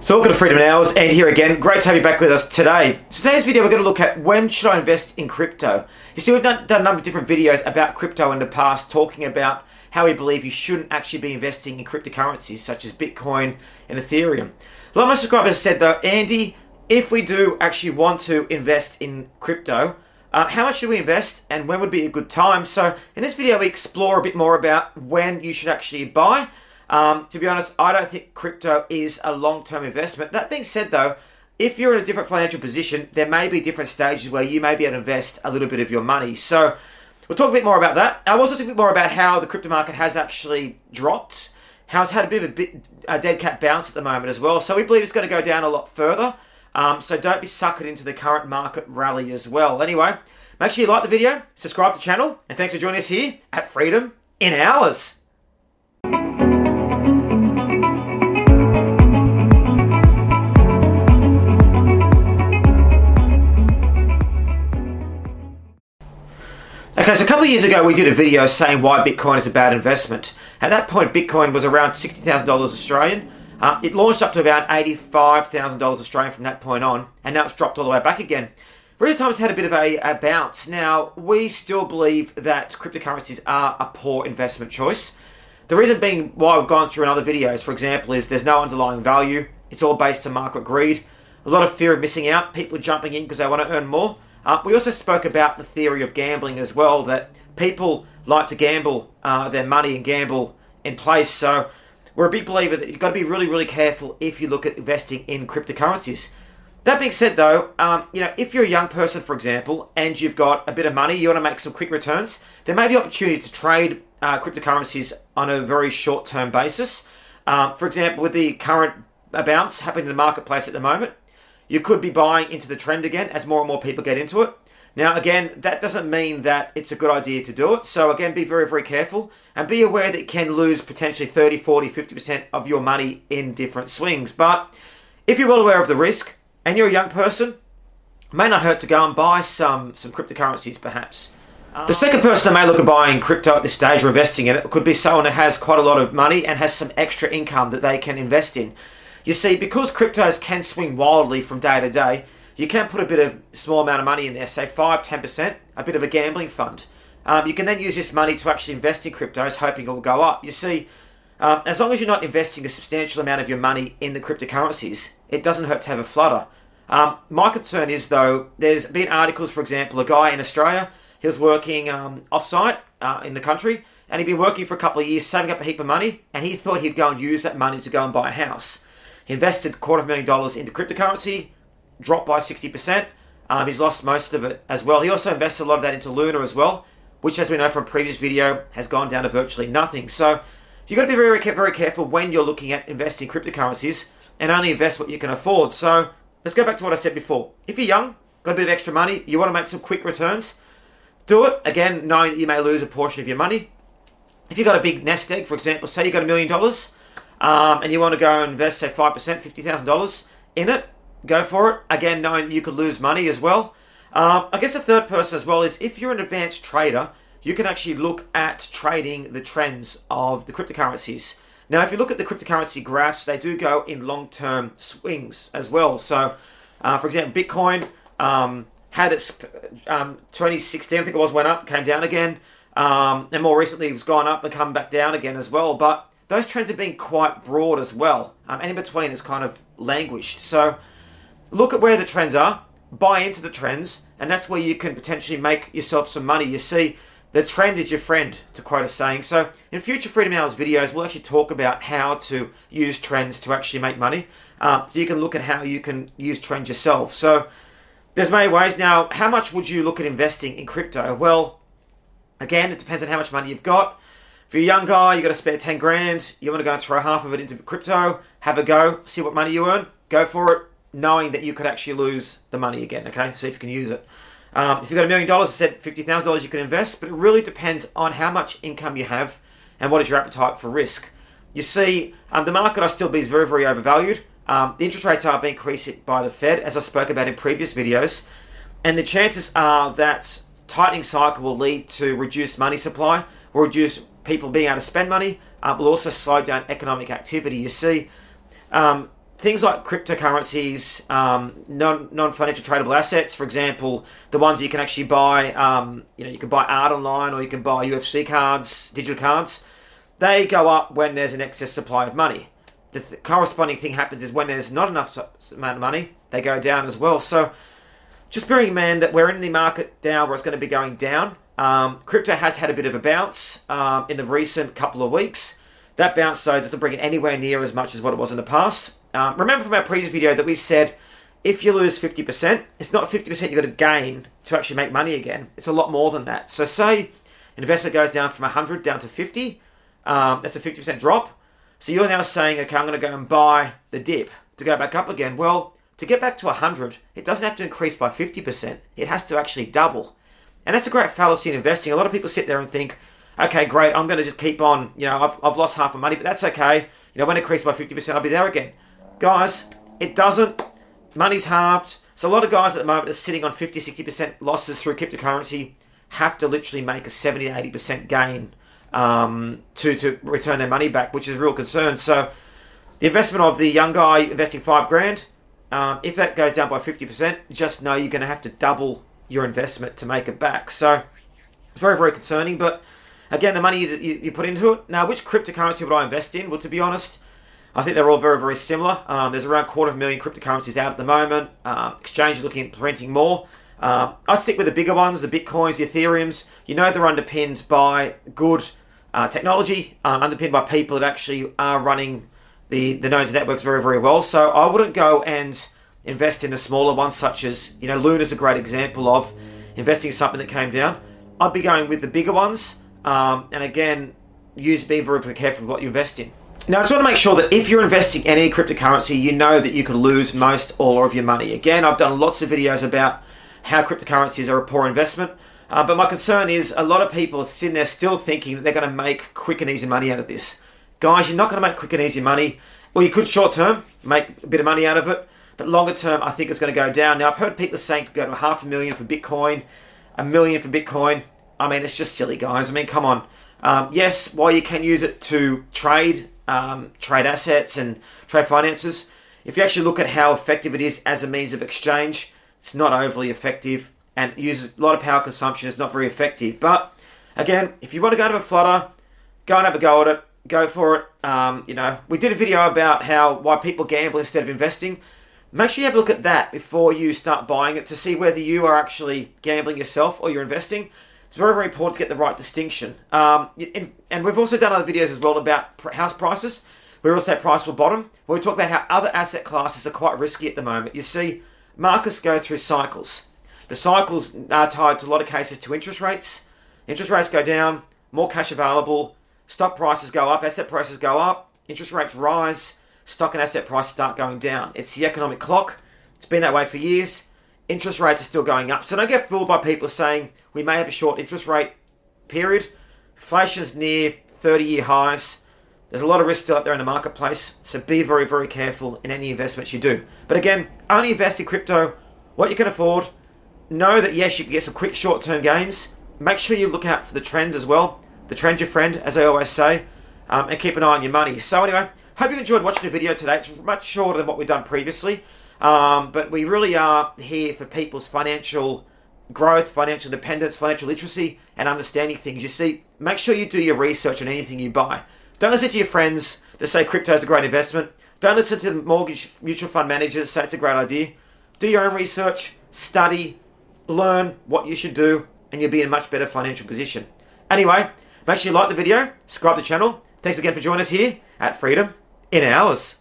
So welcome to Freedom Hours, and here again. Great to have you back with us today. Today's video, we're going to look at when should I invest in crypto. You see, we've done, done a number of different videos about crypto in the past, talking about how we believe you shouldn't actually be investing in cryptocurrencies such as Bitcoin and Ethereum. A lot of my subscribers said though, Andy, if we do actually want to invest in crypto, uh, how much should we invest and when would be a good time? So in this video, we explore a bit more about when you should actually buy um, to be honest, I don't think crypto is a long term investment. That being said, though, if you're in a different financial position, there may be different stages where you may be able to invest a little bit of your money. So we'll talk a bit more about that. I'll also talk a bit more about how the crypto market has actually dropped, how it's had a bit of a, bit, a dead cat bounce at the moment as well. So we believe it's going to go down a lot further. Um, so don't be suckered into the current market rally as well. Anyway, make sure you like the video, subscribe to the channel, and thanks for joining us here at Freedom in Hours. Okay, so a couple of years ago, we did a video saying why Bitcoin is a bad investment. At that point, Bitcoin was around $60,000 Australian. Uh, it launched up to about $85,000 Australian from that point on, and now it's dropped all the way back again. Recent times had a bit of a, a bounce. Now, we still believe that cryptocurrencies are a poor investment choice. The reason being why we've gone through in other videos, for example, is there's no underlying value. It's all based on market greed. A lot of fear of missing out. People jumping in because they want to earn more. Uh, we also spoke about the theory of gambling as well, that people like to gamble uh, their money and gamble in place. So we're a big believer that you've got to be really, really careful if you look at investing in cryptocurrencies. That being said, though, um, you know, if you're a young person, for example, and you've got a bit of money, you want to make some quick returns, there may be opportunity to trade uh, cryptocurrencies on a very short-term basis. Um, for example, with the current bounce happening in the marketplace at the moment, you could be buying into the trend again as more and more people get into it. Now, again, that doesn't mean that it's a good idea to do it. So, again, be very, very careful and be aware that you can lose potentially 30, 40, 50% of your money in different swings. But if you're well aware of the risk and you're a young person, may not hurt to go and buy some, some cryptocurrencies perhaps. The um, second person that may look at buying crypto at this stage or investing in it could be someone that has quite a lot of money and has some extra income that they can invest in. You see, because cryptos can swing wildly from day to day, you can put a bit of small amount of money in there, say 5 10%, a bit of a gambling fund. Um, you can then use this money to actually invest in cryptos, hoping it will go up. You see, um, as long as you're not investing a substantial amount of your money in the cryptocurrencies, it doesn't hurt to have a flutter. Um, my concern is, though, there's been articles, for example, a guy in Australia, he was working um, offsite uh, in the country, and he'd been working for a couple of years, saving up a heap of money, and he thought he'd go and use that money to go and buy a house. He invested quarter of a million dollars into cryptocurrency, dropped by 60%. Um, he's lost most of it as well. He also invested a lot of that into Luna as well, which, as we know from a previous video, has gone down to virtually nothing. So you've got to be very, very careful when you're looking at investing in cryptocurrencies and only invest what you can afford. So let's go back to what I said before. If you're young, got a bit of extra money, you want to make some quick returns, do it. Again, knowing that you may lose a portion of your money. If you've got a big nest egg, for example, say you've got a million dollars, um, and you want to go and invest, say, 5%, $50,000 in it, go for it. Again, knowing you could lose money as well. Um, I guess the third person as well is if you're an advanced trader, you can actually look at trading the trends of the cryptocurrencies. Now, if you look at the cryptocurrency graphs, they do go in long term swings as well. So, uh, for example, Bitcoin um, had its um, 2016, I think it was, went up, came down again. Um, and more recently, it's gone up and come back down again as well. But those trends have been quite broad as well. Um, and in between is kind of languished. So look at where the trends are, buy into the trends, and that's where you can potentially make yourself some money. You see, the trend is your friend, to quote a saying. So in future Freedom Hours videos, we'll actually talk about how to use trends to actually make money. Um, so you can look at how you can use trends yourself. So there's many ways. Now, how much would you look at investing in crypto? Well, again, it depends on how much money you've got. If you're a young guy, you got to spare 10 grand, you want to go and throw half of it into crypto, have a go, see what money you earn, go for it, knowing that you could actually lose the money again, okay? See if you can use it. Um, if you've got a million dollars, I said $50,000 you can invest, but it really depends on how much income you have and what is your appetite for risk. You see, um, the market I still be is very, very overvalued. Um, the interest rates are being increased by the Fed, as I spoke about in previous videos, and the chances are that tightening cycle will lead to reduced money supply, will reduce people being able to spend money uh, will also slow down economic activity. You see, um, things like cryptocurrencies, um, non non financial tradable assets, for example, the ones you can actually buy. Um, you know, you can buy art online, or you can buy UFC cards, digital cards. They go up when there's an excess supply of money. The th- corresponding thing happens is when there's not enough amount of money, they go down as well. So, just bearing in mind that we're in the market now where it's going to be going down. Um, crypto has had a bit of a bounce um, in the recent couple of weeks. That bounce, though, doesn't bring it anywhere near as much as what it was in the past. Um, remember from our previous video that we said if you lose 50%, it's not 50% you've got to gain to actually make money again. It's a lot more than that. So, say investment goes down from 100 down to 50, um, that's a 50% drop. So, you're now saying, okay, I'm going to go and buy the dip to go back up again. Well, to get back to 100, it doesn't have to increase by 50%, it has to actually double. And that's a great fallacy in investing. A lot of people sit there and think, okay, great, I'm going to just keep on, you know, I've, I've lost half my money, but that's okay. You know, when it increases by 50%, I'll be there again. Guys, it doesn't. Money's halved. So a lot of guys at the moment are sitting on 50, 60% losses through cryptocurrency have to literally make a 70 to 80% gain um, to, to return their money back, which is a real concern. So the investment of the young guy investing five grand, um, if that goes down by 50%, just know you're going to have to double your investment to make it back. So it's very, very concerning. But again, the money you, you, you put into it. Now, which cryptocurrency would I invest in? Well, to be honest, I think they're all very, very similar. Um, there's around a quarter of a million cryptocurrencies out at the moment. Um, exchanges looking at printing more. Um, I'd stick with the bigger ones, the Bitcoins, the Ethereums. You know they're underpinned by good uh, technology, uh, underpinned by people that actually are running the, the nodes and networks very, very well. So I wouldn't go and invest in the smaller ones, such as, you know, Luna's a great example of investing in something that came down. I'd be going with the bigger ones. Um, and again, use being very, careful with what you invest in. Now, I just want to make sure that if you're investing in any cryptocurrency, you know that you could lose most all of your money. Again, I've done lots of videos about how cryptocurrencies are a poor investment. Uh, but my concern is a lot of people sitting there still thinking that they're going to make quick and easy money out of this. Guys, you're not going to make quick and easy money. Well, you could short term make a bit of money out of it, but longer term, I think it's going to go down. Now, I've heard people saying go to half a million for Bitcoin, a million for Bitcoin. I mean, it's just silly, guys. I mean, come on. Um, yes, while you can use it to trade um, trade assets and trade finances. If you actually look at how effective it is as a means of exchange, it's not overly effective and uses a lot of power consumption. It's not very effective. But again, if you want to go to a flutter, go and have a go at it. Go for it. Um, you know, we did a video about how why people gamble instead of investing. Make sure you have a look at that before you start buying it to see whether you are actually gambling yourself or you're investing. It's very, very important to get the right distinction. Um, and we've also done other videos as well about house prices. We also say price will bottom, we talk about how other asset classes are quite risky at the moment. You see, markets go through cycles. The cycles are tied to a lot of cases to interest rates. Interest rates go down, more cash available, stock prices go up, asset prices go up, interest rates rise, stock and asset prices start going down. It's the economic clock. It's been that way for years interest rates are still going up. So don't get fooled by people saying we may have a short interest rate period. Inflation's near 30 year highs. There's a lot of risk still out there in the marketplace, so be very, very careful in any investments you do. But again, only invest in crypto what you can afford. Know that yes, you can get some quick short term gains. Make sure you look out for the trends as well. The trend's your friend, as I always say, um, and keep an eye on your money. So, anyway, hope you enjoyed watching the video today. It's much shorter than what we've done previously. Um, but we really are here for people's financial growth, financial independence, financial literacy, and understanding things. You see, make sure you do your research on anything you buy. Don't listen to your friends that say crypto is a great investment. Don't listen to the mortgage mutual fund managers say it's a great idea. Do your own research, study, learn what you should do, and you'll be in a much better financial position. Anyway, make sure you like the video, subscribe to the channel. Thanks again for joining us here at Freedom in Hours.